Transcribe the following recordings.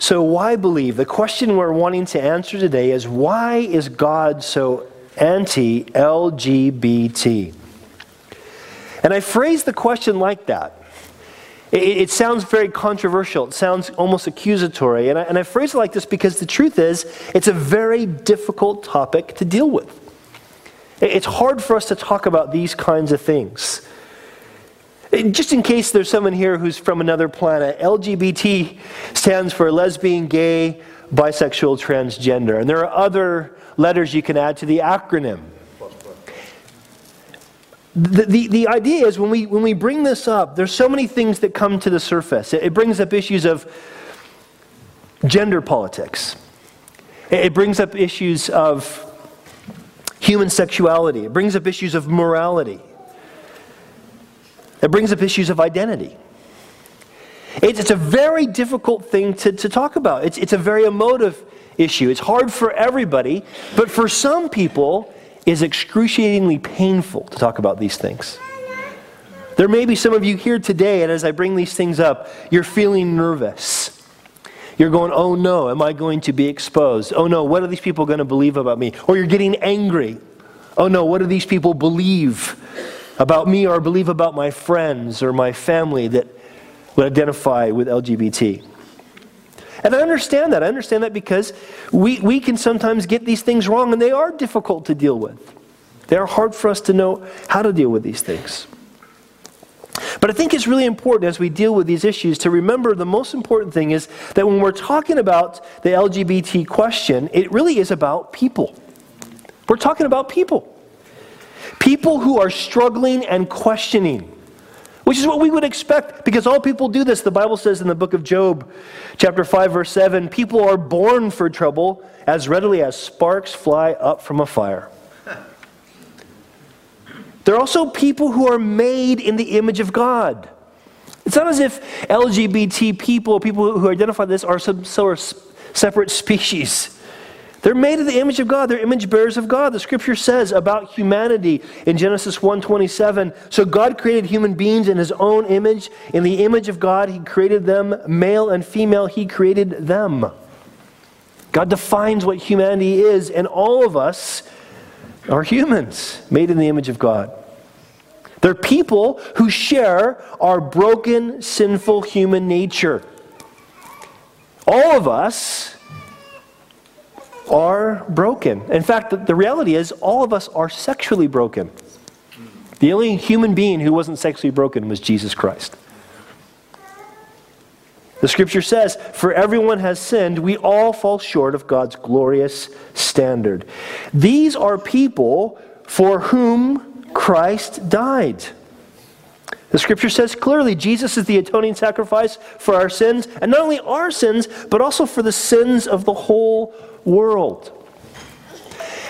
So, why believe? The question we're wanting to answer today is why is God so anti LGBT? And I phrase the question like that. It, it, sounds very controversial. It sounds almost accusatory. And I, and I phrase it like this because the truth is, it's a very difficult topic to deal with. It's hard for us to talk about these kinds of things. Just in case there's someone here who's from another planet, LGBT stands for lesbian, gay, bisexual, transgender. And there are other letters you can add to the acronym. The, the, the, idea is when we, when we bring this up, there's so many things that come to the surface. It, it brings up issues of gender politics, it, it brings up issues of human sexuality, it brings up issues of morality, it brings up issues of identity. It's, it's a very difficult thing to, to talk about. It's, it's a very emotive issue. It's hard for everybody, but for some people, is excruciatingly painful to talk about these things. There may be some of you here today, and as I bring these things up, you're feeling nervous. You're going, oh no, am I going to be exposed? Oh no, what are these people going to believe about me? Or you're getting angry. Oh no, what do these people believe about me or believe about my friends or my family that would identify with LGBT? And I understand that. I understand that because we, we can sometimes get these things wrong, and they are difficult to deal with. They are hard for us to know how to deal with these things. But I think it's really important as we deal with these issues to remember the most important thing is that when we're talking about the LGBT question, it really is about people. We're talking about people. People who are struggling and questioning which is what we would expect because all people do this. The Bible says in the book of Job, chapter 5, verse 7 people are born for trouble as readily as sparks fly up from a fire. There are also people who are made in the image of God. It's not as if LGBT people, people who identify this, are some sort of separate species. They're made in the image of God. They're image bearers of God. The scripture says about humanity in Genesis 1:27, so God created human beings in his own image, in the image of God he created them, male and female he created them. God defines what humanity is, and all of us are humans made in the image of God. They're people who share our broken, sinful human nature. All of us are broken. In fact, the, the reality is, all of us are sexually broken. The only human being who wasn't sexually broken was Jesus Christ. The scripture says, For everyone has sinned, we all fall short of God's glorious standard. These are people for whom Christ died. The scripture says clearly Jesus is the atoning sacrifice for our sins, and not only our sins, but also for the sins of the whole world.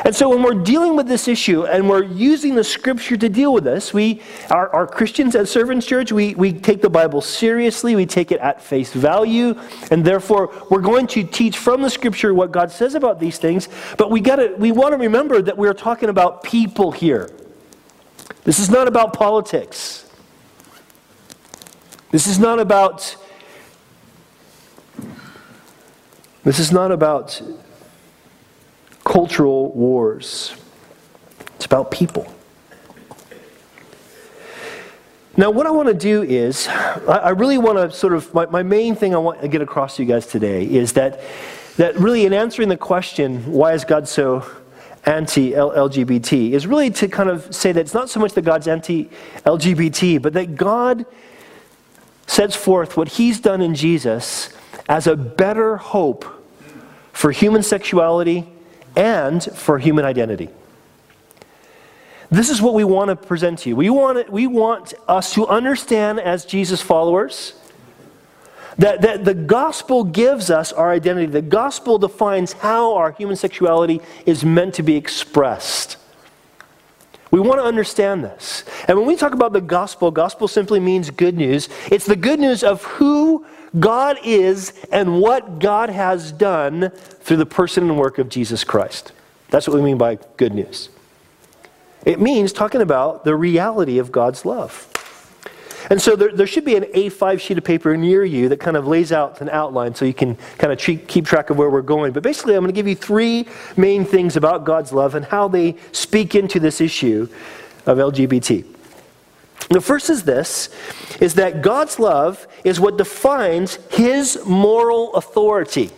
And so when we're dealing with this issue and we're using the scripture to deal with this, we are, are Christians at Servants Church, we, we take the Bible seriously, we take it at face value, and therefore we're going to teach from the scripture what God says about these things, but we gotta we want to remember that we're talking about people here. This is not about politics. This is not about this is not about cultural wars. It's about people. Now, what I want to do is, I really want to sort of, my, my main thing I want to get across to you guys today is that, that really in answering the question, why is God so anti LGBT, is really to kind of say that it's not so much that God's anti LGBT, but that God sets forth what He's done in Jesus as a better hope for human sexuality and for human identity. This is what we want to present to you. We want, it, we want us to understand as Jesus followers that, that the gospel gives us our identity. The gospel defines how our human sexuality is meant to be expressed. We want to understand this. And when we talk about the gospel, gospel simply means good news. It's the good news of who God is and what God has done through the person and work of Jesus Christ. That's what we mean by good news. It means talking about the reality of God's love. And so there, there should be an A5 sheet of paper near you that kind of lays out an outline so you can kind of keep track of where we're going. But basically, I'm going to give you three main things about God's love and how they speak into this issue of LGBT. The first is this is that God's love is what defines his moral authority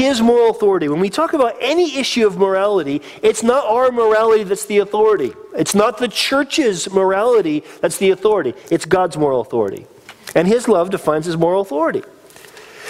his moral authority. When we talk about any issue of morality, it's not our morality that's the authority. It's not the church's morality that's the authority. It's God's moral authority. And his love defines his moral authority.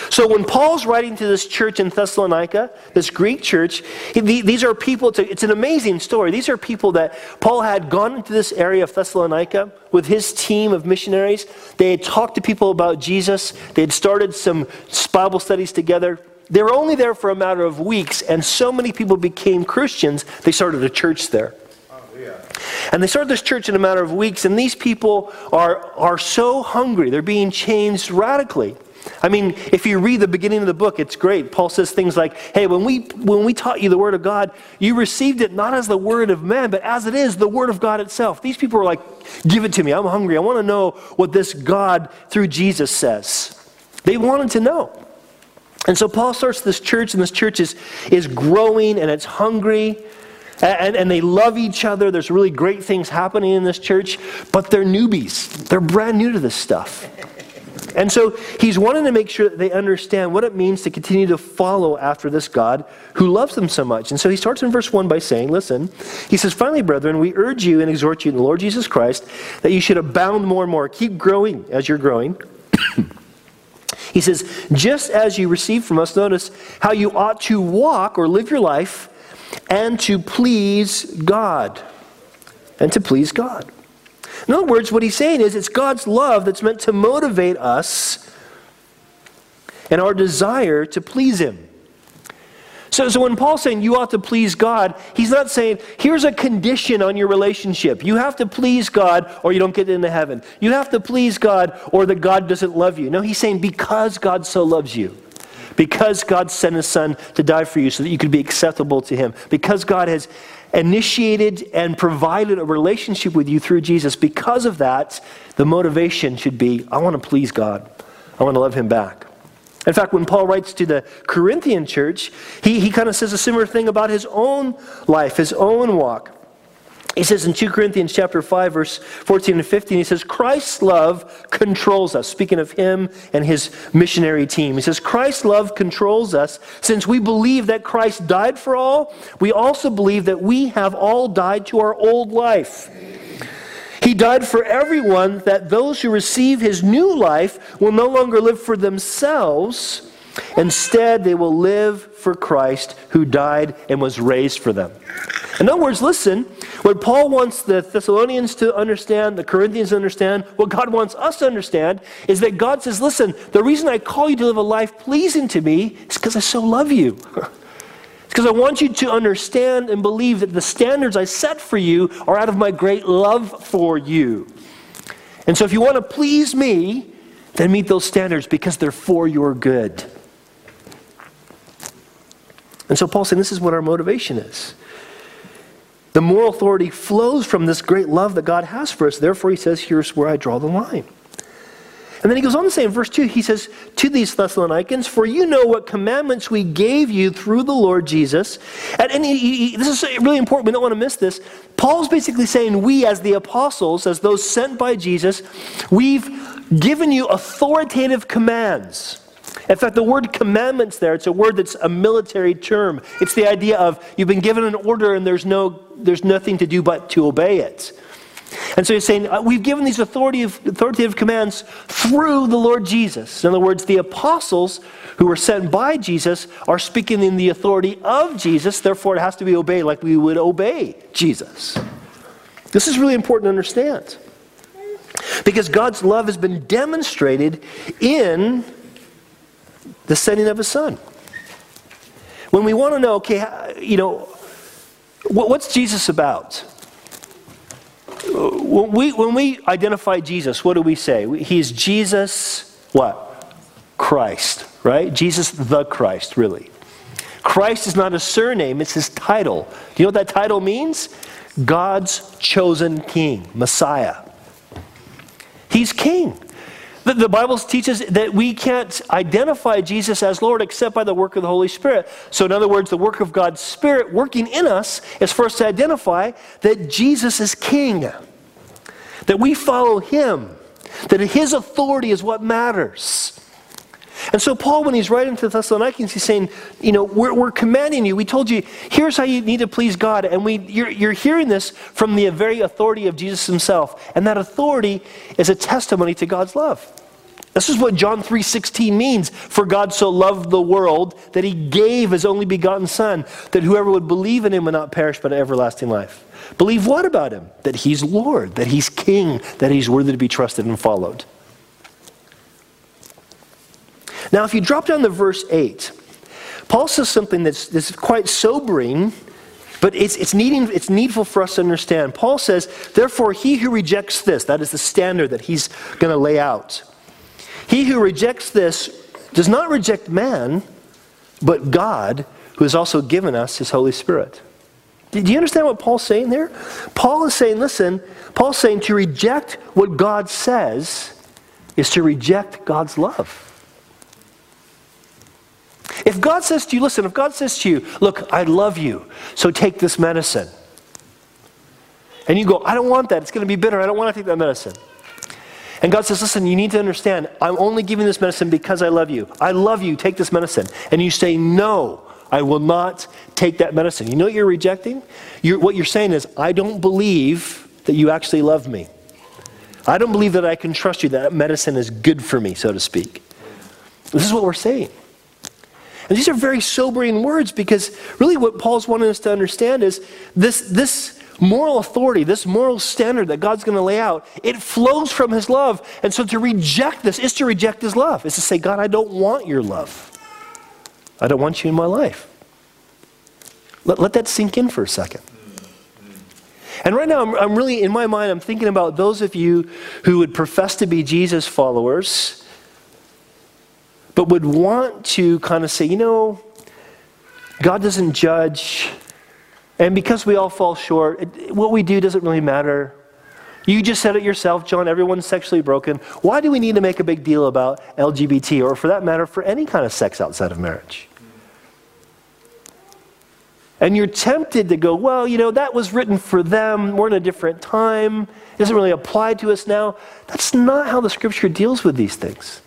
So when Paul's writing to this church in Thessalonica, this Greek church, these are people, to, it's an amazing story. These are people that Paul had gone into this area of Thessalonica with his team of missionaries. They had talked to people about Jesus. They had started some Bible studies together. They were only there for a matter of weeks, and so many people became Christians, they started a church there. And they started this church in a matter of weeks, and these people are, are so hungry. They're being changed radically. I mean, if you read the beginning of the book, it's great. Paul says things like, Hey, when we, when we taught you the Word of God, you received it not as the Word of man, but as it is, the Word of God itself. These people are like, Give it to me. I'm hungry. I want to know what this God through Jesus says. They wanted to know. And so Paul starts this church, and this church is, is growing and it's hungry. And, and they love each other. There's really great things happening in this church, but they're newbies. They're brand new to this stuff. And so he's wanting to make sure that they understand what it means to continue to follow after this God who loves them so much. And so he starts in verse 1 by saying, Listen, he says, Finally, brethren, we urge you and exhort you in the Lord Jesus Christ that you should abound more and more. Keep growing as you're growing. He says, just as you receive from us, notice how you ought to walk or live your life and to please God. And to please God. In other words, what he's saying is it's God's love that's meant to motivate us and our desire to please him. So, so when Paul's saying you ought to please God, he's not saying, here's a condition on your relationship. You have to please God or you don't get into heaven. You have to please God or that God doesn't love you. No, he's saying because God so loves you. Because God sent his son to die for you so that you could be acceptable to him. Because God has initiated and provided a relationship with you through Jesus. Because of that, the motivation should be I want to please God. I want to love him back. In fact, when Paul writes to the Corinthian church, he, he kind of says a similar thing about his own life, his own walk. He says in 2 Corinthians chapter 5 verse 14 and 15 he says Christ's love controls us speaking of him and his missionary team. He says Christ's love controls us since we believe that Christ died for all we also believe that we have all died to our old life. He died for everyone that those who receive his new life will no longer live for themselves. Instead, they will live for Christ who died and was raised for them. In other words, listen, what Paul wants the Thessalonians to understand, the Corinthians to understand, what God wants us to understand is that God says, listen, the reason I call you to live a life pleasing to me is because I so love you. because I want you to understand and believe that the standards I set for you are out of my great love for you. And so if you want to please me, then meet those standards because they're for your good. And so Paul's saying this is what our motivation is. The moral authority flows from this great love that God has for us. Therefore, he says, here's where I draw the line. And then he goes on to say in verse 2, he says, To these Thessalonians, for you know what commandments we gave you through the Lord Jesus. And, and he, he, this is really important. We don't want to miss this. Paul's basically saying, We, as the apostles, as those sent by Jesus, we've given you authoritative commands. In fact, the word commandments there, it's a word that's a military term. It's the idea of you've been given an order and there's, no, there's nothing to do but to obey it. And so he's saying, uh, we've given these authoritative, authoritative commands through the Lord Jesus. In other words, the apostles who were sent by Jesus are speaking in the authority of Jesus, therefore it has to be obeyed like we would obey Jesus. This is really important to understand. Because God's love has been demonstrated in the sending of his son. When we want to know, okay, you know, what's Jesus about? when we, when we identify Jesus, what do we say? He's Jesus, what? Christ, right? Jesus the Christ, really. Christ is not a surname, it's his title. Do you know what that title means? God's chosen king, Messiah. He's king. The, the Bible teaches that we can't identify Jesus as Lord except by the work of the Holy Spirit. So, in other words, the work of God's Spirit working in us is for us to identify that Jesus is king, that we follow him, that his authority is what matters. And so, Paul, when he's writing to the Thessalonians, he's saying, You know, we're, we're commanding you. We told you, here's how you need to please God. And we, you're, you're hearing this from the very authority of Jesus himself. And that authority is a testimony to God's love. This is what John 3:16 means, for God so loved the world that he gave his only begotten son that whoever would believe in him would not perish but have everlasting life. Believe what about him? That he's Lord, that he's king, that he's worthy to be trusted and followed. Now, if you drop down to verse 8, Paul says something that's, that's quite sobering, but it's, it's, needing, it's needful for us to understand. Paul says, Therefore, he who rejects this, that is the standard that he's going to lay out, he who rejects this does not reject man, but God, who has also given us his Holy Spirit. Do you understand what Paul's saying there? Paul is saying, listen, Paul's saying to reject what God says is to reject God's love. If God says to you, listen, if God says to you, look, I love you, so take this medicine. And you go, I don't want that. It's going to be bitter. I don't want to take that medicine. And God says, listen, you need to understand, I'm only giving this medicine because I love you. I love you. Take this medicine. And you say, no, I will not take that medicine. You know what you're rejecting? You're, what you're saying is, I don't believe that you actually love me. I don't believe that I can trust you, that medicine is good for me, so to speak. This is what we're saying. And these are very sobering words because really what Paul's wanting us to understand is this, this moral authority, this moral standard that God's going to lay out, it flows from his love. And so to reject this is to reject his love. Is to say, God, I don't want your love. I don't want you in my life. Let, let that sink in for a second. And right now, I'm, I'm really, in my mind, I'm thinking about those of you who would profess to be Jesus followers but would want to kind of say, you know, God doesn't judge. And because we all fall short, it, what we do doesn't really matter. You just said it yourself, John, everyone's sexually broken. Why do we need to make a big deal about LGBT, or for that matter, for any kind of sex outside of marriage? And you're tempted to go, well, you know, that was written for them. We're in a different time. It doesn't really apply to us now. That's not how the scripture deals with these things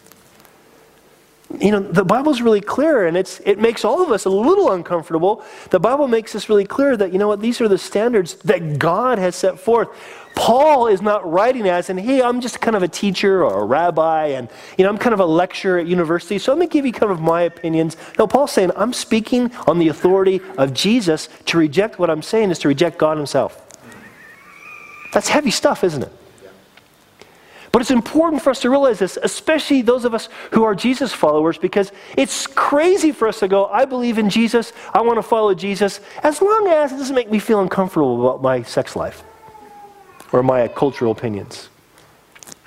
you know, the Bible's really clear, and it's, it makes all of us a little uncomfortable. The Bible makes us really clear that, you know what, these are the standards that God has set forth. Paul is not writing as, and hey, I'm just kind of a teacher or a rabbi, and, you know, I'm kind of a lecturer at university, so let me give you kind of my opinions. No, Paul's saying, I'm speaking on the authority of Jesus. To reject what I'm saying is to reject God himself. That's heavy stuff, isn't it? But it's important for us to realize this, especially those of us who are Jesus followers, because it's crazy for us to go, I believe in Jesus, I want to follow Jesus, as long as it doesn't make me feel uncomfortable about my sex life or my cultural opinions.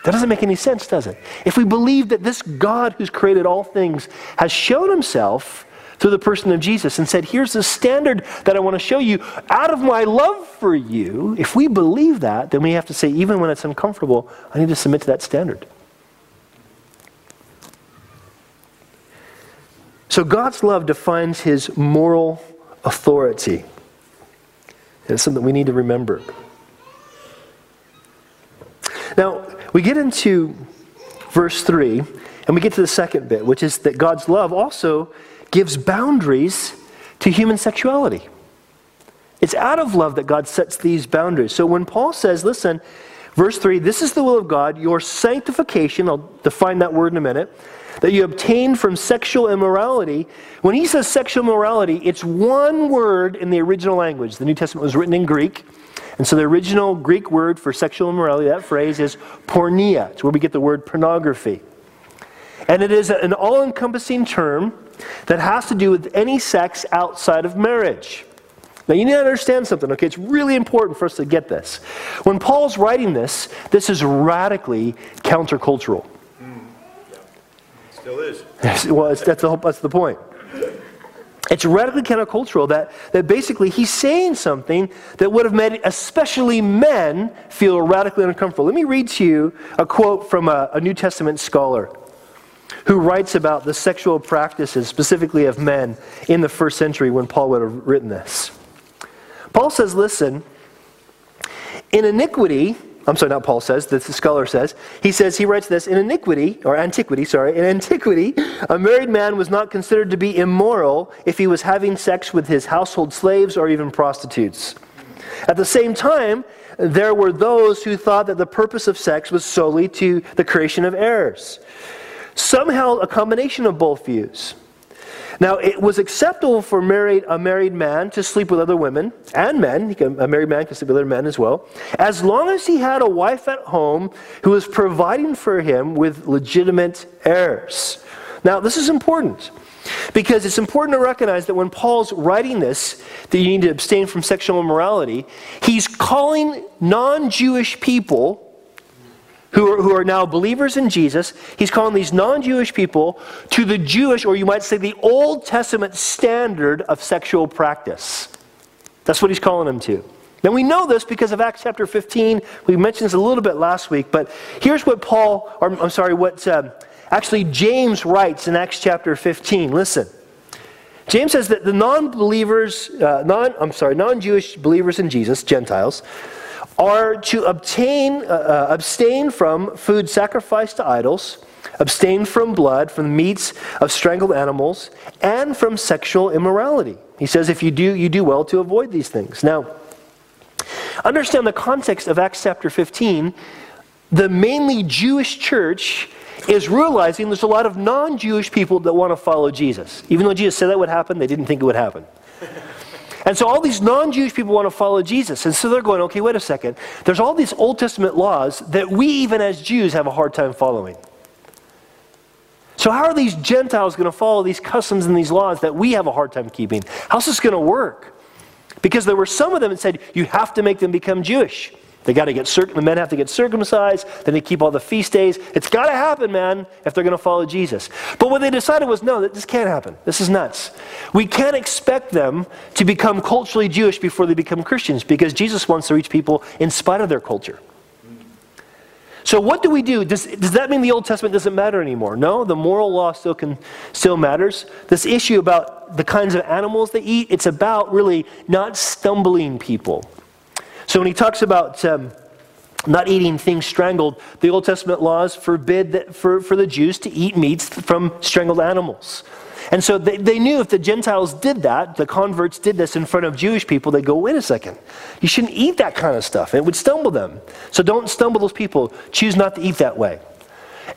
That doesn't make any sense, does it? If we believe that this God who's created all things has shown himself through the person of Jesus and said, Here's the standard that I want to show you out of my love for you. If we believe that, then we have to say, even when it's uncomfortable, I need to submit to that standard. So God's love defines his moral authority. It's something we need to remember. Now, we get into verse 3, and we get to the second bit, which is that God's love also gives boundaries to human sexuality. It's out of love that God sets these boundaries. So when Paul says, listen, verse 3, this is the will of God, your sanctification, I'll define that word in a minute, that you obtain from sexual immorality. When he says sexual immorality, it's one word in the original language. The New Testament was written in Greek. And so the original Greek word for sexual immorality, that phrase is porneia. It's where we get the word pornography. And it is an all encompassing term that has to do with any sex outside of marriage. Now, you need to understand something, okay? It's really important for us to get this. When Paul's writing this, this is radically countercultural. Mm, yeah. Still is. well, that's the, whole, that's the point. It's radically countercultural that, that basically he's saying something that would have made especially men feel radically uncomfortable. Let me read to you a quote from a, a New Testament scholar who writes about the sexual practices, specifically of men, in the first century when Paul would have written this. Paul says, Listen, in iniquity, I'm sorry, not Paul says, the scholar says. He says, he writes this, in iniquity, or antiquity, sorry, in antiquity, a married man was not considered to be immoral if he was having sex with his household slaves or even prostitutes. At the same time, there were those who thought that the purpose of sex was solely to the creation of heirs. Some held a combination of both views. Now, it was acceptable for married, a married man to sleep with other women and men. Can, a married man can sleep with other men as well, as long as he had a wife at home who was providing for him with legitimate heirs. Now, this is important because it's important to recognize that when Paul's writing this, that you need to abstain from sexual immorality, he's calling non Jewish people who are, who are now believers in Jesus, he's calling these non Jewish people to the Jewish, or you might say the Old Testament standard of sexual practice. That's what he's calling them to. Now we know this because of Acts chapter 15. We mentioned this a little bit last week, but here's what Paul, or I'm sorry, what um, actually James writes in Acts chapter 15. Listen. James says that the non-believers, uh, non, I'm sorry, non-Jewish believers in Jesus, Gentiles, are to obtain, uh, uh, abstain from food sacrificed to idols, abstain from blood, from the meats of strangled animals, and from sexual immorality. He says if you do, you do well to avoid these things. Now, understand the context of Acts chapter 15. The mainly Jewish church is realizing there's a lot of non Jewish people that want to follow Jesus. Even though Jesus said that would happen, they didn't think it would happen. And so all these non Jewish people want to follow Jesus. And so they're going, okay, wait a second. There's all these Old Testament laws that we, even as Jews, have a hard time following. So, how are these Gentiles going to follow these customs and these laws that we have a hard time keeping? How's this going to work? Because there were some of them that said, you have to make them become Jewish. They got to get circ- the men have to get circumcised. Then they keep all the feast days. It's got to happen, man, if they're going to follow Jesus. But what they decided was, no, this can't happen. This is nuts. We can't expect them to become culturally Jewish before they become Christians because Jesus wants to reach people in spite of their culture. So what do we do? Does, does that mean the Old Testament doesn't matter anymore? No, the moral law still can still matters. This issue about the kinds of animals they eat, it's about really not stumbling people. So when he talks about um, not eating things strangled, the Old Testament laws forbid that for, for the Jews to eat meats from strangled animals. And so they, they knew if the Gentiles did that, the converts did this in front of Jewish people, they'd go, wait a second, you shouldn't eat that kind of stuff. It would stumble them. So don't stumble those people. Choose not to eat that way.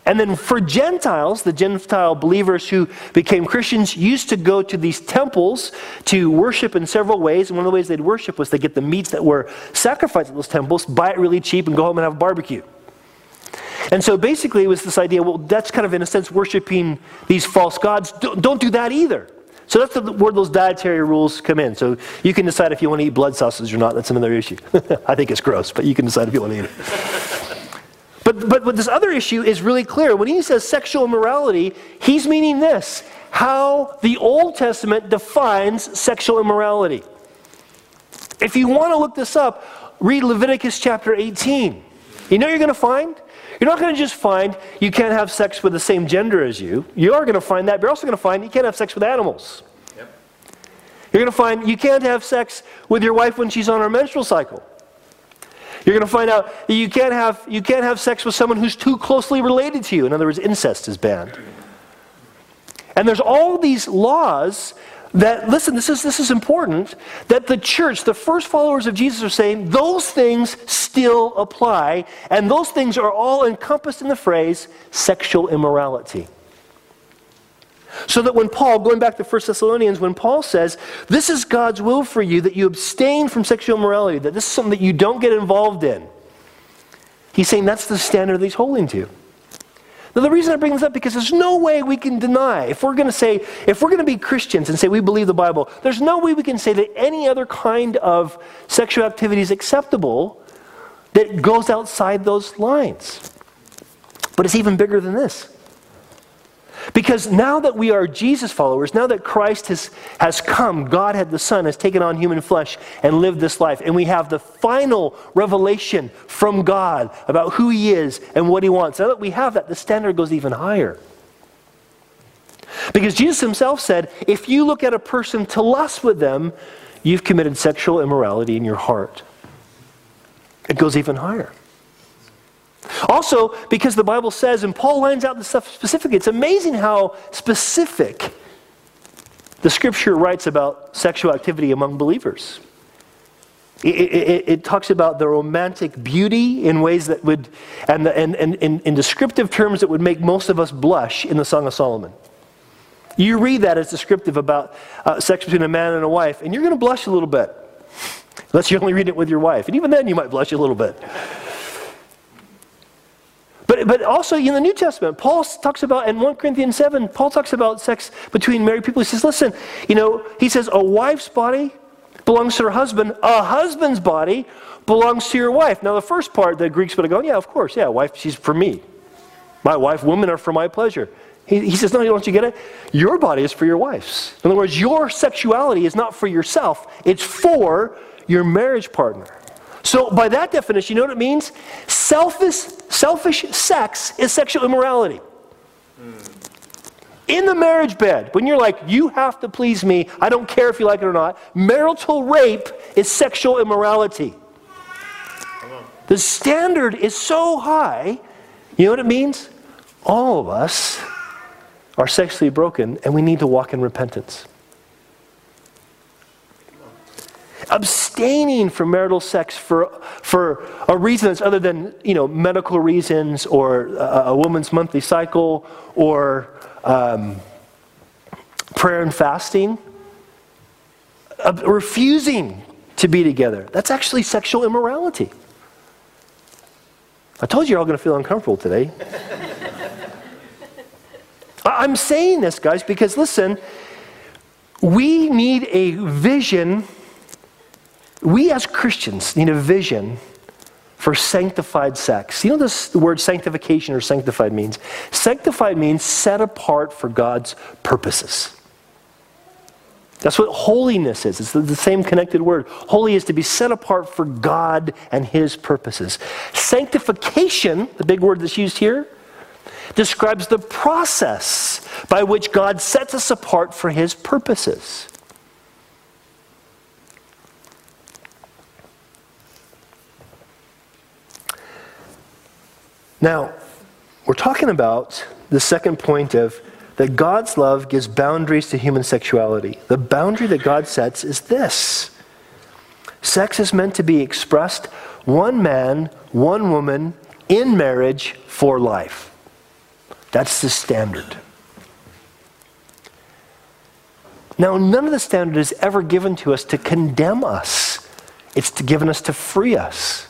And then for Gentiles, the Gentile believers who became Christians used to go to these temples to worship in several ways. And one of the ways they'd worship was to get the meats that were sacrificed at those temples, buy it really cheap, and go home and have a barbecue. And so basically, it was this idea well, that's kind of, in a sense, worshiping these false gods. Don't do that either. So that's the, where those dietary rules come in. So you can decide if you want to eat blood sausage or not. That's another issue. I think it's gross, but you can decide if you want to eat it. But, but, but this other issue is really clear. When he says sexual immorality, he's meaning this how the Old Testament defines sexual immorality. If you want to look this up, read Leviticus chapter 18. You know you're going to find? You're not going to just find you can't have sex with the same gender as you. You are going to find that, but you're also going to find you can't have sex with animals. Yep. You're going to find you can't have sex with your wife when she's on her menstrual cycle. You're going to find out that you can't, have, you can't have sex with someone who's too closely related to you. In other words, incest is banned. And there's all these laws that, listen, this is, this is important, that the church, the first followers of Jesus, are saying those things still apply, and those things are all encompassed in the phrase sexual immorality. So that when Paul, going back to 1 Thessalonians, when Paul says, This is God's will for you, that you abstain from sexual immorality, that this is something that you don't get involved in, he's saying that's the standard that he's holding to. Now, the reason I bring this up because there's no way we can deny, if we're going to say, if we're going to be Christians and say we believe the Bible, there's no way we can say that any other kind of sexual activity is acceptable that goes outside those lines. But it's even bigger than this. Because now that we are Jesus followers, now that Christ has, has come, God had the Son, has taken on human flesh and lived this life, and we have the final revelation from God about who He is and what He wants. Now that we have that, the standard goes even higher. Because Jesus Himself said, if you look at a person to lust with them, you've committed sexual immorality in your heart. It goes even higher. Also, because the Bible says, and Paul lines out the stuff specifically, it's amazing how specific the scripture writes about sexual activity among believers. It, it, it, talks about the romantic beauty in ways that would, and, the, and, and, and in descriptive terms that would make most of us blush in the Song of Solomon. You read that as descriptive about uh, sex between a man and a wife, and you're going to blush a little bit. Unless you only read it with your wife. And even then, you might blush a little bit. But, but also in the New Testament, Paul talks about, in 1 Corinthians 7, Paul talks about sex between married people. He says, listen, you know, he says, a wife's body belongs to her husband, a husband's body belongs to your wife. Now, the first part, the Greeks would have gone, yeah, of course, yeah, wife, she's for me. My wife, women are for my pleasure. He, he says, no, don't you get it? Your body is for your wife's. In other words, your sexuality is not for yourself, it's for your marriage partner. So, by that definition, you know what it means? Selfish, selfish sex is sexual immorality. In the marriage bed, when you're like, you have to please me, I don't care if you like it or not, marital rape is sexual immorality. The standard is so high, you know what it means? All of us are sexually broken and we need to walk in repentance. Abstaining from marital sex for, for a reason that's other than you know, medical reasons or a, a woman's monthly cycle or um, prayer and fasting, refusing to be together. That's actually sexual immorality. I told you you're all going to feel uncomfortable today. I'm saying this, guys, because listen, we need a vision we as Christians need a vision for sanctified sex. You know this the word sanctification or sanctified means? Sanctified means set apart for God's purposes. That's what holiness is. It's the same connected word. Holy is to be set apart for God and His purposes. Sanctification, the big word that's used here, describes the process by which God sets us apart for His purposes. Now, we're talking about the second point of that God's love gives boundaries to human sexuality. The boundary that God sets is this sex is meant to be expressed one man, one woman, in marriage for life. That's the standard. Now, none of the standard is ever given to us to condemn us, it's given us to free us.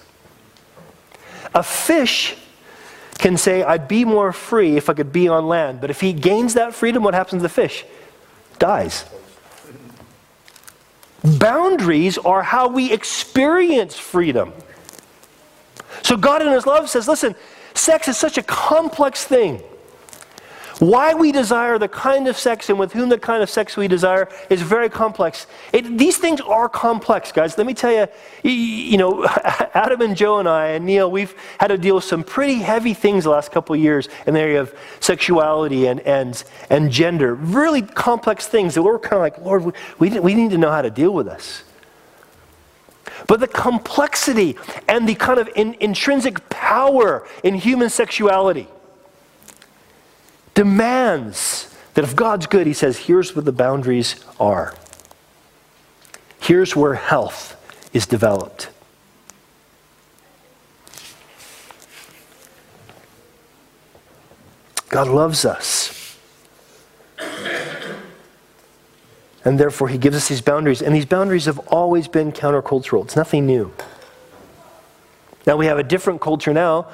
A fish can say, I'd be more free if I could be on land. But if he gains that freedom, what happens to the fish? Dies. Boundaries are how we experience freedom. So God in His love says, listen, sex is such a complex thing. Why we desire the kind of sex and with whom the kind of sex we desire is very complex. It, these things are complex, guys. Let me tell you, you, know, Adam and Joe and I and Neil, we've had to deal with some pretty heavy things the last couple of years in the area of sexuality and, and, and gender. Really complex things that we're kind of like, Lord, we, we, we need to know how to deal with this. But the complexity and the kind of in, intrinsic power in human sexuality demands that if God's good, He says, here's what the boundaries are. Here's where health is developed. God loves us. And therefore, He gives us these boundaries. And these boundaries have always been countercultural, it's nothing new. Now, we have a different culture now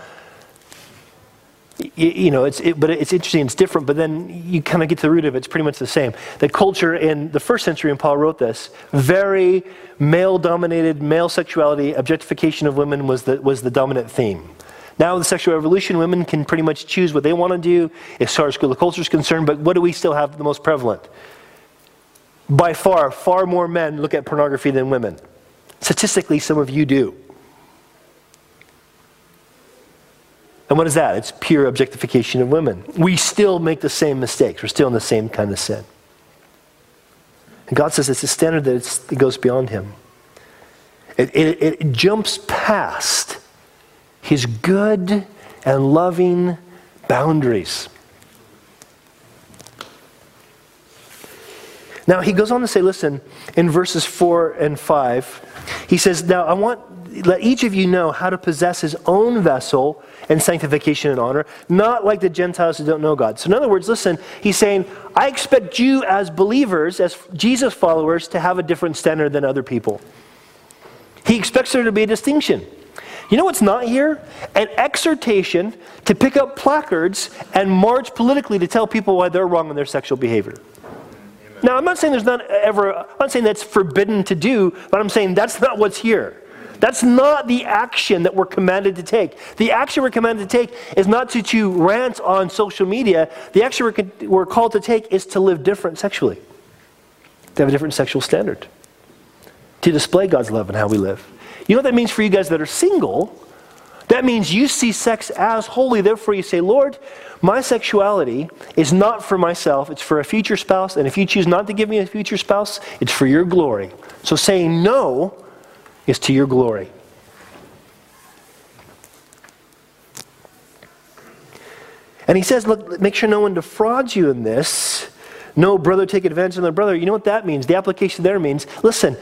you, know, it's, it, but it's interesting, it's different, but then you kind of get to the root of it, it's pretty much the same. The culture in the first century, and Paul wrote this, very male dominated, male sexuality, objectification of women was the, was the dominant theme. Now, the sexual revolution, women can pretty much choose what they want to do as far as the culture is concerned, but what do we still have the most prevalent? By far, far more men look at pornography than women. Statistically, some of you do. And what is that? It's pure objectification of women. We still make the same mistakes. We're still in the same kind of sin. And God says it's a standard that it goes beyond him. It, it, it jumps past his good and loving boundaries. Now, he goes on to say, listen, in verses 4 and 5, he says, Now I want, let each of you know how to possess his own vessel in sanctification and honor, not like the Gentiles who don't know God. So, in other words, listen, he's saying, I expect you as believers, as Jesus followers, to have a different standard than other people. He expects there to be a distinction. You know what's not here? An exhortation to pick up placards and march politically to tell people why they're wrong in their sexual behavior. Now, I'm not saying there's not ever, I'm not saying that's forbidden to do, but I'm saying that's not what's here. That's not the action that we're commanded to take. The action we're commanded to take is not to, to rant on social media. The action we're, we're called to take is to live different sexually, to have a different sexual standard, to display God's love in how we live. You know what that means for you guys that are single? That means you see sex as holy, therefore you say, Lord, my sexuality is not for myself, it's for a future spouse, and if you choose not to give me a future spouse, it's for your glory. So saying no is to your glory. And he says, look, make sure no one defrauds you in this. No brother take advantage of their brother. You know what that means? The application there means, listen,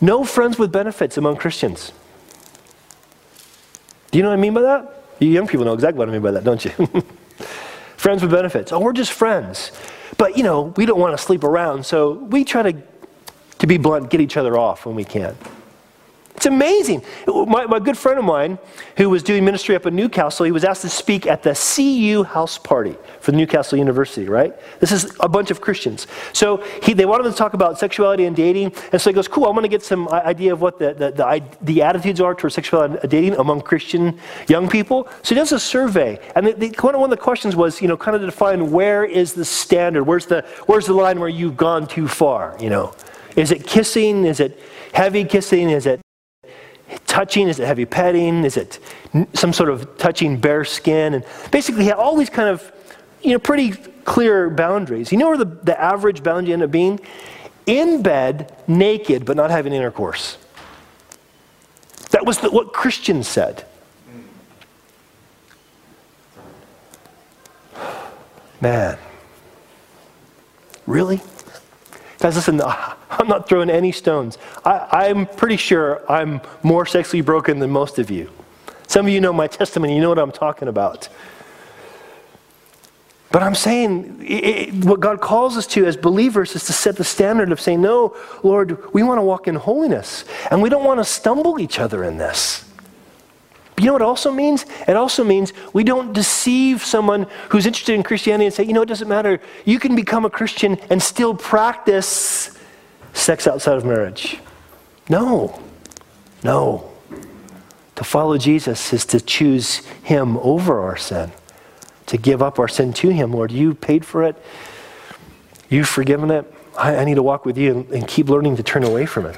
no friends with benefits among Christians. Do you know what I mean by that? You young people know exactly what I mean by that, don't you? friends with benefits. Oh, we're just friends. But, you know, we don't want to sleep around, so we try to, to be blunt, get each other off when we can. It's amazing. My, my good friend of mine who was doing ministry up in Newcastle, he was asked to speak at the CU house party for the Newcastle University, right? This is a bunch of Christians. So he, they wanted to talk about sexuality and dating. And so he goes, cool, I'm going to get some idea of what the, the, the, the, attitudes are towards sexuality and dating among Christian young people. So he does a survey. And the, the, one of the questions was, you know, kind of to define where is the standard? Where's the, where's the line where you've gone too far, you know? Is it kissing? Is it heavy kissing? Is it touching? Is it heavy petting? Is it some sort of touching bare skin? And basically, he had all these kind of, you know, pretty clear boundaries. You know where the, the average boundary ended up being? In bed, naked, but not having intercourse. That was the, what Christians said. Man. Really? Guys, listen, I'm not throwing any stones. I, am pretty sure I'm more sexually broken than most of you. Some of you know my testimony, you know what I'm talking about. But I'm saying it, it, what God calls us to as believers is to set the standard of saying, No, Lord, we want to walk in holiness. And we don't want to stumble each other in this. But you know what it also means? It also means we don't deceive someone who's interested in Christianity and say, you know, it doesn't matter. You can become a Christian and still practice sex outside of marriage. No. No. To follow Jesus is to choose Him over our sin, to give up our sin to Him. Lord, you paid for it, you've forgiven it. I, I need to walk with you and, and keep learning to turn away from it.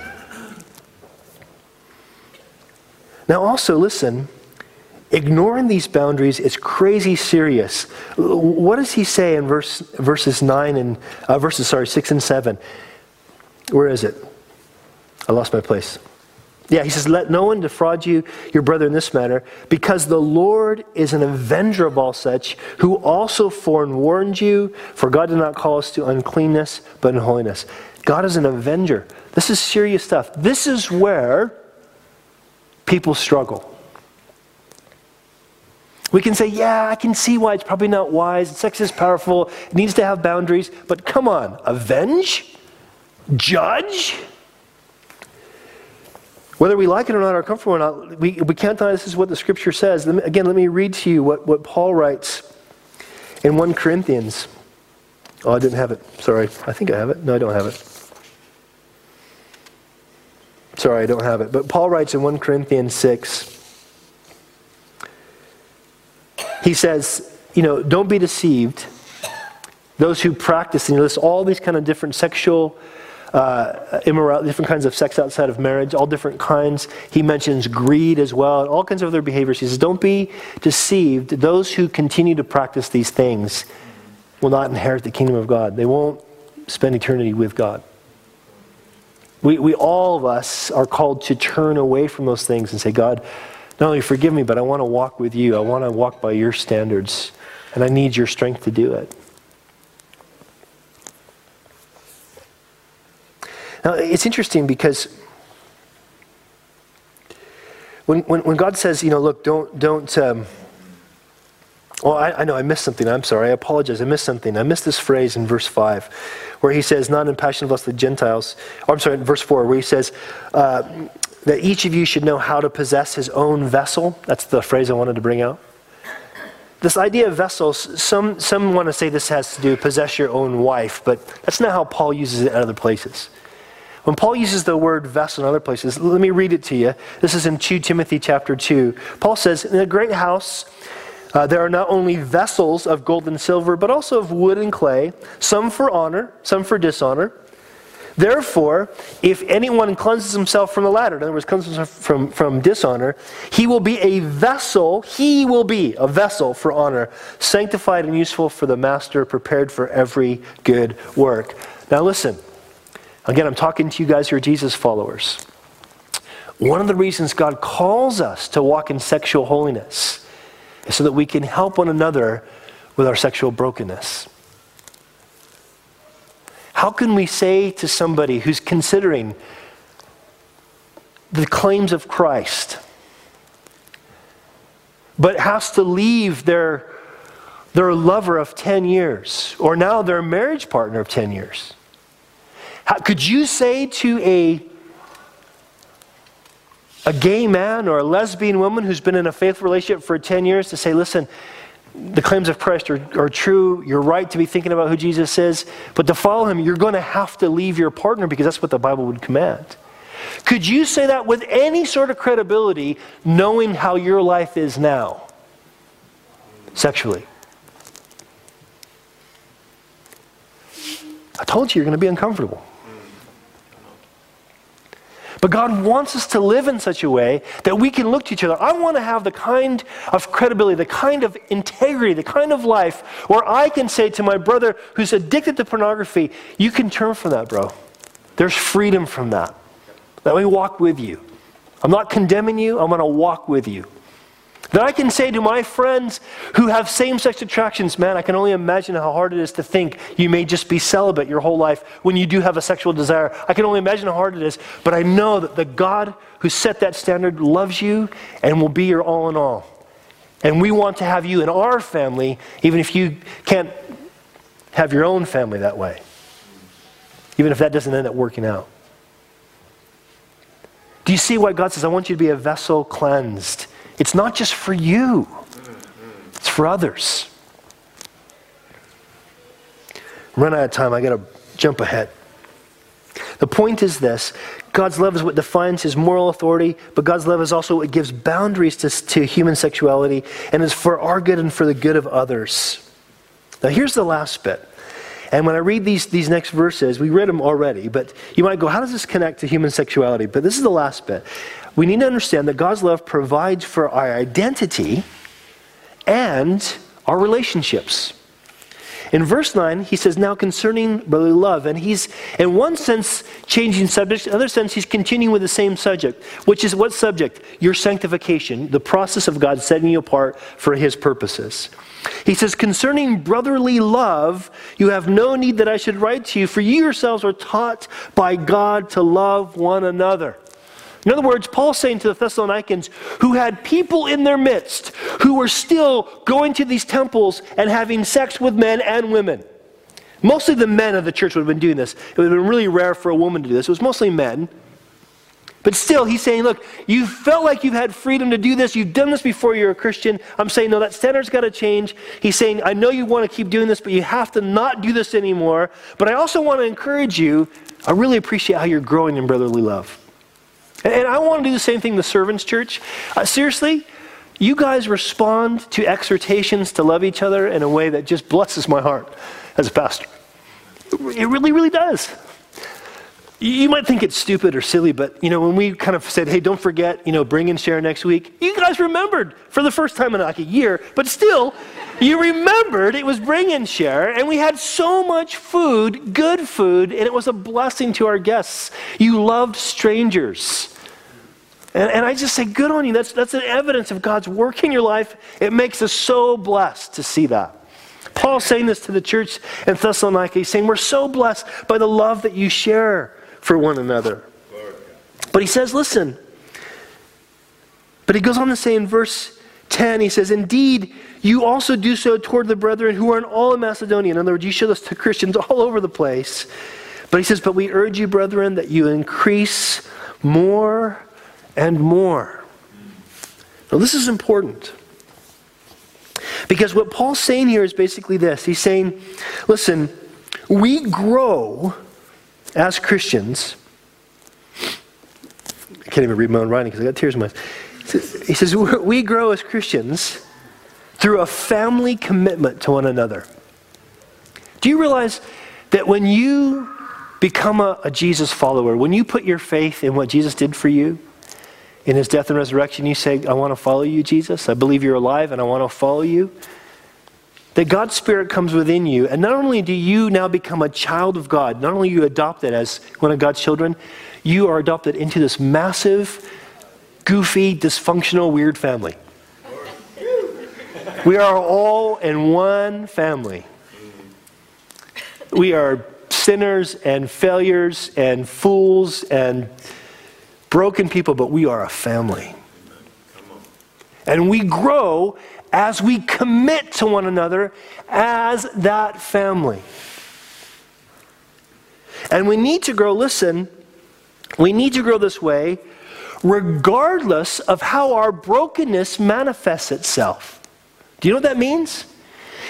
Now, also, listen, ignoring these boundaries is crazy serious. What does he say in verse, verses 9 and, uh, verses, sorry, 6 and 7? Where is it? I lost my place. Yeah, he says, Let no one defraud you, your brother, in this matter, because the Lord is an avenger of all such, who also forewarned you, for God did not call us to uncleanness, but in holiness. God is an avenger. This is serious stuff. This is where people struggle. We can say, yeah, I can see why it's probably not wise. Sex is powerful. It needs to have boundaries. But come on, avenge? Judge? Whether we like it or not, or comfortable or not, we, we can't deny this is what the scripture says. Again, let me read to you what, what Paul writes in 1 Corinthians. Oh, I didn't have it. Sorry. I think I have it. No, I don't have it. Sorry, I don't have it. But Paul writes in 1 Corinthians 6 he says, you know, don't be deceived. Those who practice, and he lists all these kind of different sexual uh, immorality, different kinds of sex outside of marriage, all different kinds. He mentions greed as well, and all kinds of other behaviors. He says, Don't be deceived. Those who continue to practice these things will not inherit the kingdom of God. They won't spend eternity with God. We, we all of us are called to turn away from those things and say, God, not only forgive me, but I want to walk with you. I want to walk by your standards, and I need your strength to do it. Now, it's interesting because when, when, when God says, you know, look, don't, don't, um, well, I, I, know I missed something. I'm sorry. I apologize. I missed something. I missed this phrase in verse 5 where he says, not in passion of lust the Gentiles. Or I'm sorry, in verse 4 where he says, uh, that each of you should know how to possess his own vessel. That's the phrase I wanted to bring out. This idea of vessels, some, some want to say this has to do possess your own wife, but that's not how Paul uses it in other places. When Paul uses the word vessel in other places, let me read it to you. This is in 2 Timothy chapter 2. Paul says, In a great house, uh, there are not only vessels of gold and silver, but also of wood and clay, some for honor, some for dishonor. Therefore, if anyone cleanses himself from the latter, in other words, cleanses himself from, from dishonor, he will be a vessel, he will be a vessel for honor, sanctified and useful for the master, prepared for every good work. Now, listen. Again, I'm talking to you guys who are Jesus followers. One of the reasons God calls us to walk in sexual holiness so that we can help one another with our sexual brokenness. How can we say to somebody who's considering the claims of Christ, but has to leave their, their lover of 10 years, or now their marriage partner of 10 years? How, could you say to a, a gay man or a lesbian woman who's been in a faithful relationship for 10 years to say, listen, the claims of Christ are, are true. You're right to be thinking about who Jesus is. But to follow him, you're going to have to leave your partner because that's what the Bible would command. Could you say that with any sort of credibility, knowing how your life is now, sexually? I told you you're going to be uncomfortable. But God wants us to live in such a way that we can look to each other. I want to have the kind of credibility, the kind of integrity, the kind of life where I can say to my brother who's addicted to pornography, you can turn from that, bro. There's freedom from that. Let me walk with you. I'm not condemning you, I'm going to walk with you. That I can say to my friends who have same sex attractions, man, I can only imagine how hard it is to think you may just be celibate your whole life when you do have a sexual desire. I can only imagine how hard it is, but I know that the God who set that standard loves you and will be your all in all. And we want to have you in our family, even if you can't have your own family that way, even if that doesn't end up working out. Do you see why God says, I want you to be a vessel cleansed? It's not just for you, it's for others. Run out of time, I got to jump ahead. The point is this God's love is what defines his moral authority, but God's love is also what gives boundaries to, to human sexuality and is for our good and for the good of others. Now, here's the last bit. And when I read these, these next verses, we read them already, but you might go, how does this connect to human sexuality? But this is the last bit we need to understand that God's love provides for our identity and our relationships. In verse 9, he says, Now concerning brotherly love, and he's, in one sense, changing subject. in another sense, he's continuing with the same subject, which is what subject? Your sanctification, the process of God setting you apart for his purposes. He says, Concerning brotherly love, you have no need that I should write to you, for you yourselves are taught by God to love one another. In other words, Paul's saying to the Thessalonians, who had people in their midst who were still going to these temples and having sex with men and women. Mostly the men of the church would have been doing this. It would have been really rare for a woman to do this. It was mostly men. But still, he's saying, look, you felt like you've had freedom to do this. You've done this before you're a Christian. I'm saying, no, that standard's got to change. He's saying, I know you want to keep doing this, but you have to not do this anymore. But I also want to encourage you. I really appreciate how you're growing in brotherly love. And I want to do the same thing in the servants' church. Uh, seriously, you guys respond to exhortations to love each other in a way that just blesses my heart as a pastor. It really, really does. You might think it's stupid or silly, but you know, when we kind of said, hey, don't forget, you know, bring and share next week, you guys remembered for the first time in like a year, but still, you remembered it was bring and share, and we had so much food, good food, and it was a blessing to our guests. You loved strangers. And, and I just say, good on you. That's, that's an evidence of God's work in your life. It makes us so blessed to see that. Paul's saying this to the church in Thessalonica. He's saying, We're so blessed by the love that you share for one another. But he says, listen. But he goes on to say in verse 10, he says, Indeed, you also do so toward the brethren who are in all of Macedonia. In other words, you show this to Christians all over the place. But he says, But we urge you, brethren, that you increase more and more. Now, this is important. Because what Paul's saying here is basically this He's saying, listen, we grow as Christians, I can't even read my own writing because I got tears in my eyes. He says, We grow as Christians through a family commitment to one another. Do you realize that when you become a, a, Jesus follower, when you put your faith in what Jesus did for you, in his death and resurrection, you say, I want to follow you, Jesus. I believe you're alive and I want to follow you that God's Spirit comes within you, and not only do you now become a child of God, not only you adopted as one of God's children, you are adopted into this massive, goofy, dysfunctional, weird family. We are all in one family. We are sinners and failures and fools and broken people, but we are a family. And we grow as we commit to one another as that family. And we need to grow, listen, we need to grow this way regardless of how our brokenness manifests itself. Do you know what that means?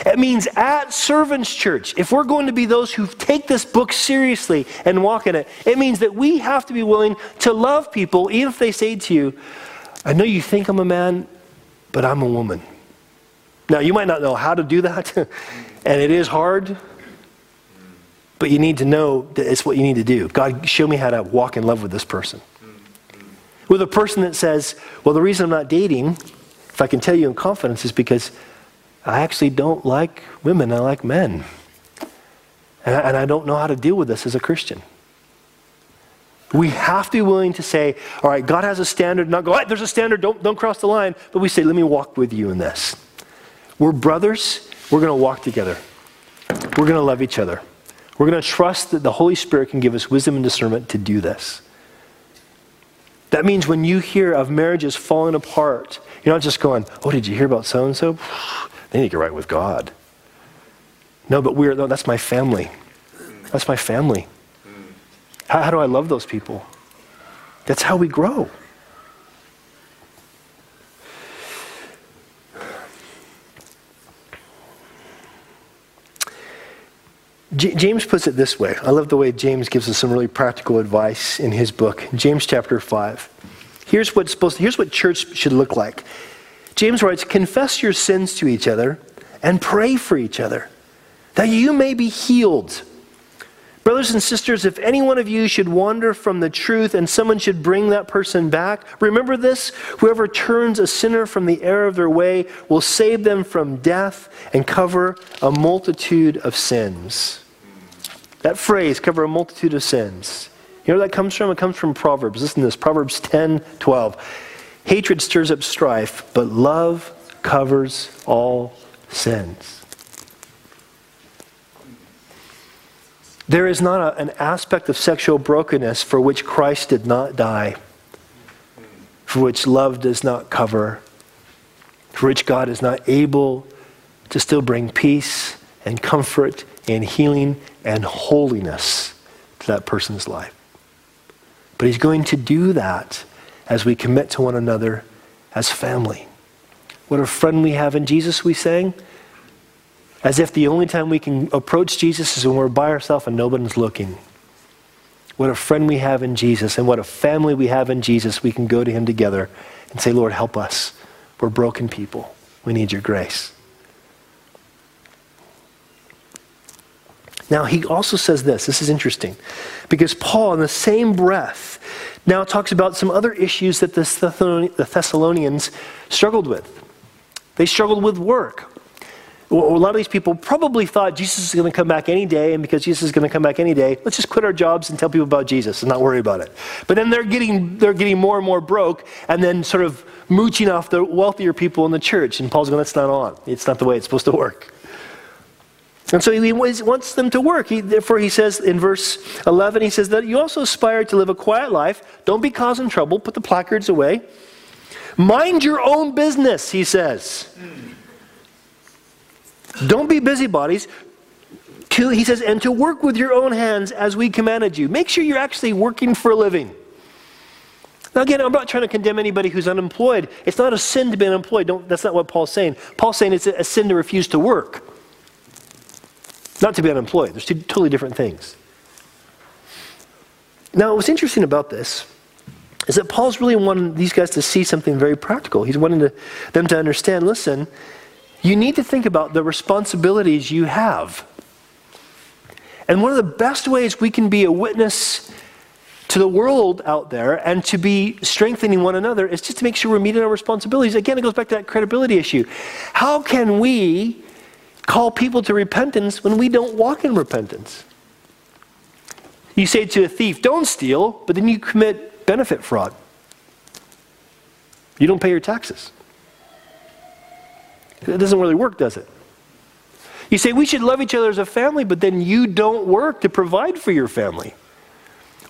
It means at Servants Church, if we're going to be those who take this book seriously and walk in it, it means that we have to be willing to love people, even if they say to you, I know you think I'm a man, but I'm a woman. Now, you might not know how to do that, and it is hard, but you need to know that it's what you need to do. God, show me how to walk in love with this person. With a person that says, Well, the reason I'm not dating, if I can tell you in confidence, is because I actually don't like women, I like men. And I, and I don't know how to deal with this as a Christian. We have to be willing to say, all right, God has a standard, not go, there's a standard, don't, don't cross the line. But we say, let me walk with you in this. We're brothers. We're going to walk together. We're going to love each other. We're going to trust that the Holy Spirit can give us wisdom and discernment to do this. That means when you hear of marriages falling apart, you're not just going, Oh, did you hear about so and so? They need to get right with God. No, but we're, no, that's my family. That's my family. How, how do I love those people? That's how we grow. J- James puts it this way. I love the way James gives us some really practical advice in his book, James chapter 5. Here's what's supposed to, here's what church should look like. James writes, "Confess your sins to each other and pray for each other, that you may be healed." Brothers and sisters, if any one of you should wander from the truth and someone should bring that person back, remember this whoever turns a sinner from the error of their way will save them from death and cover a multitude of sins. That phrase, cover a multitude of sins. You know where that comes from? It comes from Proverbs. Listen to this Proverbs 10 12. Hatred stirs up strife, but love covers all sins. There is not a, an aspect of sexual brokenness for which Christ did not die, for which love does not cover, for which God is not able to still bring peace and comfort and healing and holiness to that person's life. But He's going to do that as we commit to one another as family. What a friend we have in Jesus, we sang as if the only time we can approach Jesus is when we're by ourselves and nobody's looking. What a friend we have in Jesus, and what a family we have in Jesus. We can go to Him together and say, Lord, help us. We're broken people. We need your grace. Now, he also says this. This is interesting. Because Paul, in the same breath, now talks about some other issues that the Thessalonians struggled with. They struggled with work. A lot of these people probably thought Jesus is going to come back any day, and because Jesus is going to come back any day, let's just quit our jobs and tell people about Jesus and not worry about it. But then they're getting, they're getting more and more broke and then sort of mooching off the wealthier people in the church. And Paul's going, that's not on. It's not the way it's supposed to work. And so he wants them to work. He, therefore, he says in verse 11, he says that you also aspire to live a quiet life. Don't be causing trouble. Put the placards away. Mind your own business, he says. Don't be busybodies. To, he says, and to work with your own hands as we commanded you. Make sure you're actually working for a living. Now, again, I'm not trying to condemn anybody who's unemployed. It's not a sin to be unemployed. Don't, that's not what Paul's saying. Paul's saying it's a, a sin to refuse to work. Not to be unemployed. There's two totally different things. Now, what's interesting about this is that Paul's really wanting these guys to see something very practical. He's wanting to, them to understand listen, you need to think about the responsibilities you have. And one of the best ways we can be a witness to the world out there and to be strengthening one another is just to make sure we're meeting our responsibilities. Again, it goes back to that credibility issue. How can we call people to repentance when we don't walk in repentance. You say to a thief, don't steal, but then you commit benefit fraud. You don't pay your taxes. It doesn't really work, does it? You say we should love each other as a family, but then you don't work to provide for your family.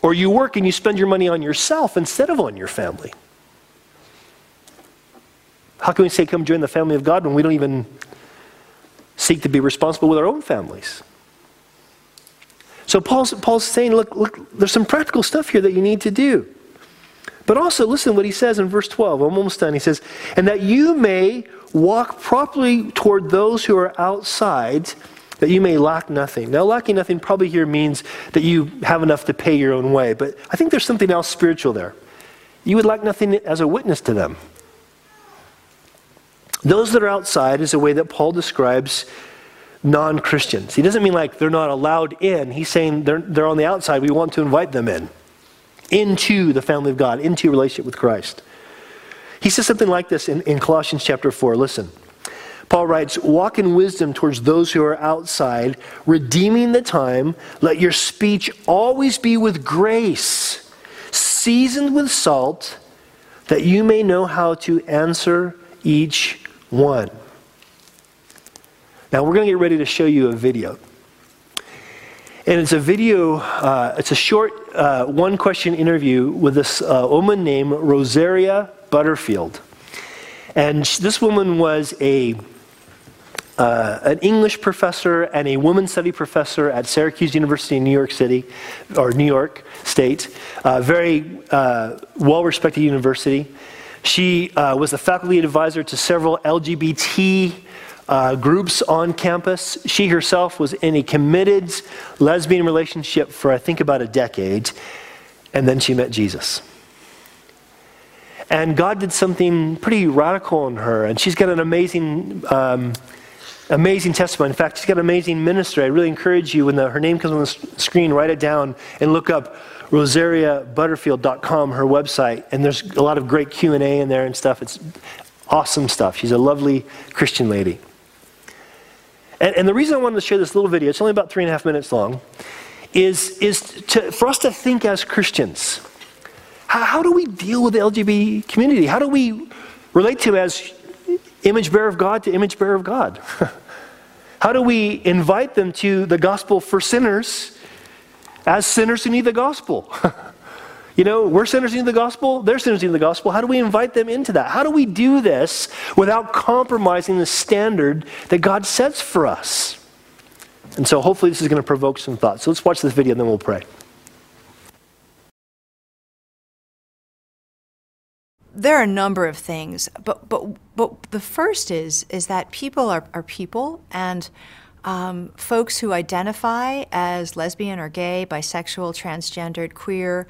Or you work and you spend your money on yourself instead of on your family. How can we say, come join the family of God when we don't even seek to be responsible with our own families. So Paul's, Paul's saying, look, look, there's some practical stuff here that you need to do. But also, listen what he says in verse 12. I'm almost done. He says, and that you may walk properly toward those who are outside, that you may lack nothing. Now, lacking nothing probably here means that you have enough to pay your own way. But I think there's something else spiritual there. You would lack nothing as a witness to them. Those that are outside is a way that Paul describes non Christians. He doesn't mean like they're not allowed in. He's saying they're, they're on the outside. We want to invite them in, into the family of God, into a relationship with Christ. He says something like this in, in Colossians chapter 4. Listen. Paul writes, Walk in wisdom towards those who are outside, redeeming the time. Let your speech always be with grace, seasoned with salt, that you may know how to answer each one. Now we're going to get ready to show you a video. And it's a video, uh, it's a short uh, one question interview with this uh, woman named Rosaria Butterfield. And this woman was a, uh, an English professor and a woman study professor at Syracuse University in New York City, or New York State. Uh, very uh, well respected university. She uh, was the faculty advisor to several LGBT uh, groups on campus. She herself was in a committed lesbian relationship for, I think, about a decade, and then she met Jesus. And God did something pretty radical in her, and she's got an amazing. Um, amazing testimony. In fact, she's got an amazing ministry. I really encourage you when the, her name comes on the screen, write it down and look up rosariabutterfield.com, her website, and there's a lot of great Q&A in there and stuff. It's awesome stuff. She's a lovely Christian lady. And, and the reason I wanted to share this little video, it's only about three and a half minutes long, is, is to, for us to think as Christians. How, how do we deal with the LGBT community? How do we relate to as image bearer of God to image bearer of God? How do we invite them to the gospel for sinners as sinners who need the gospel. you know, we're sinners in the gospel, they're sinners in the gospel. How do we invite them into that? How do we do this without compromising the standard that God sets for us? And so hopefully this is going to provoke some thoughts. So let's watch this video and then we'll pray. there are a number of things, but but but the first is is that people are, are people, and um, folks who identify as lesbian or gay, bisexual, transgendered, queer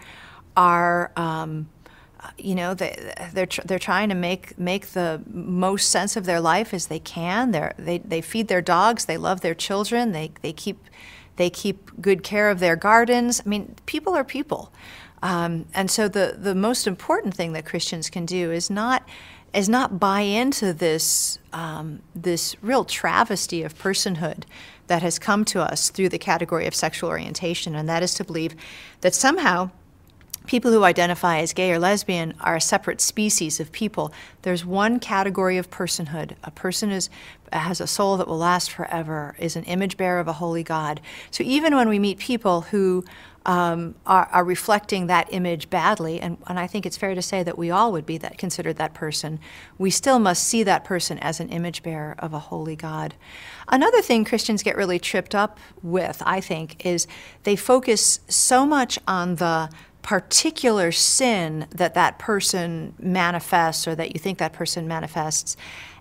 are um, you know they they're tr- they're trying to make make the most sense of their life as they can. They they they feed their dogs. They love their children. They they keep they keep good care of their gardens. I mean, people are people, um, and so the the most important thing that Christians can do is not is not buy into this um, this real travesty of personhood that has come to us through the category of sexual orientation, and that is to believe that somehow people who identify as gay or lesbian are a separate species of people. There's one category of personhood. A person is, has a soul that will last forever, is an image bearer of a holy God. So even when we meet people who um, are, are, reflecting that image badly, and, and I think it's fair to say that we all would be that considered that person, we still must see that person as an image bearer of a holy God. Another thing Christians get really tripped up with, I think, is they focus so much on the particular sin that that person manifests or that you think that person manifests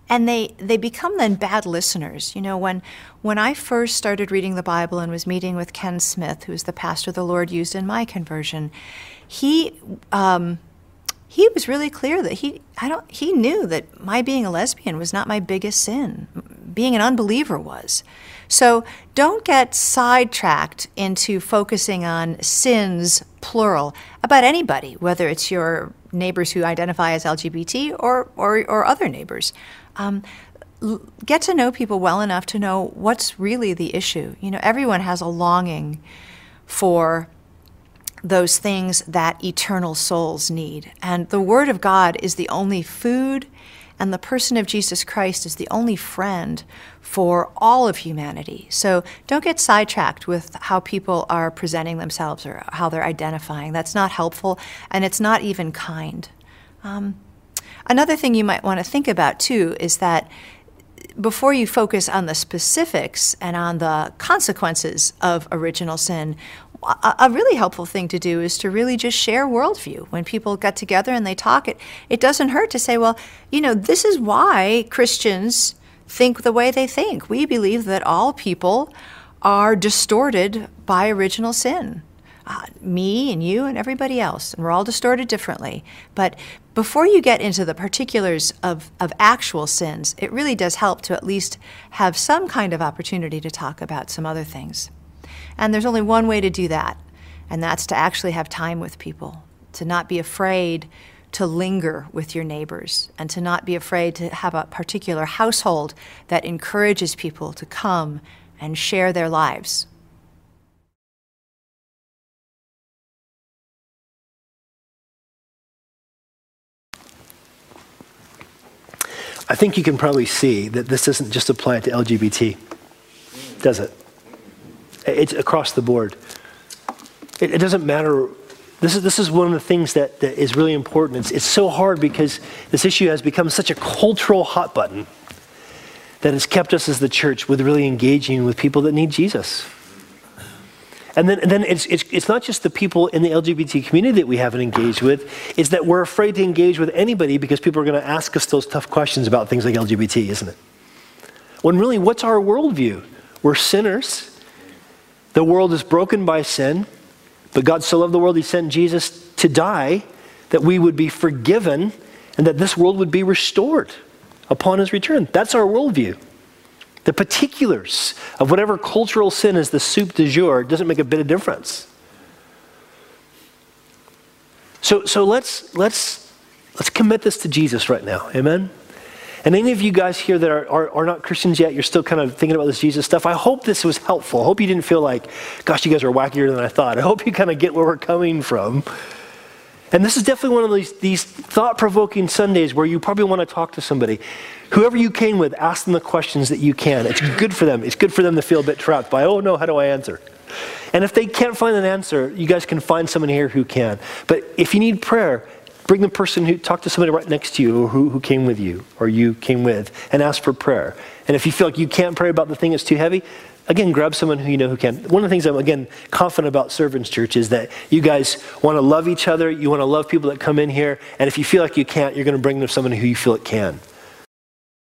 and they they become then bad listeners you know when when i first started reading the bible and was meeting with ken smith who's the pastor the lord used in my conversion he um, he was really clear that he I don't he knew that my being a lesbian was not my biggest sin. Being an unbeliever was. So don't get sidetracked into focusing on sins plural about anybody, whether it's your neighbors who identify as LGBT or or, or other neighbors. Um, get to know people well enough to know what's really the issue. You know, everyone has a longing for those things that eternal souls need. And the Word of God is the only food, and the person of Jesus Christ is the only friend for all of humanity. So don't get sidetracked with how people are presenting themselves or how they're identifying. That's not helpful, and it's not even kind. Um, another thing you might want to think about, too, is that before you focus on the specifics and on the consequences of original sin, a really helpful thing to do is to really just share worldview. When people get together and they talk, it, it doesn't hurt to say, well, you know, this is why Christians think the way they think. We believe that all people are distorted by original sin. Uh, me and you and everybody else, and we're all distorted differently. But before you get into the particulars of, of actual sins, it really does help to at least have some kind of opportunity to talk about some other things. And there's only one way to do that, and that's to actually have time with people, to not be afraid to linger with your neighbors, and to not be afraid to have a particular household that encourages people to come and share their lives. I think you can probably see that this doesn't just apply to LGBT, does it? It's across the board. It, it doesn't matter. This is, this is one of the things that, that is really important. It's, it's so hard because this issue has become such a cultural hot button that has kept us as the church with really engaging with people that need Jesus. And then, and then it's, it's, it's not just the people in the LGBT community that we haven't engaged with, it's that we're afraid to engage with anybody because people are going to ask us those tough questions about things like LGBT, isn't it? When really, what's our worldview? We're sinners. The world is broken by sin, but God so loved the world, He sent Jesus to die that we would be forgiven and that this world would be restored upon His return. That's our worldview. The particulars of whatever cultural sin is the soup du jour doesn't make a bit of difference. So, so let's, let's, let's commit this to Jesus right now. Amen? And any of you guys here that are, are, are, not Christians yet, you're still kind of thinking about this Jesus stuff, I hope this was helpful. I hope you didn't feel like, gosh, you guys are wackier than I thought. I hope you kind of get where we're coming from. And this is definitely one of these, these thought provoking Sundays where you probably want to talk to somebody. Whoever you came with, ask them the questions that you can. It's good for them. It's good for them to feel a bit trapped by, oh no, how do I answer? And if they can't find an answer, you guys can find someone here who can. But if you need prayer, Bring the person who, talk to somebody right next to you or who, who came with you or you came with and ask for prayer. And if you feel like you can't pray about the thing that's too heavy, again, grab someone who you know who can. One of the things I'm, again, confident about Servants Church is that you guys want to love each other. You want to love people that come in here. And if you feel like you can't, you're going to bring them someone who you feel it can.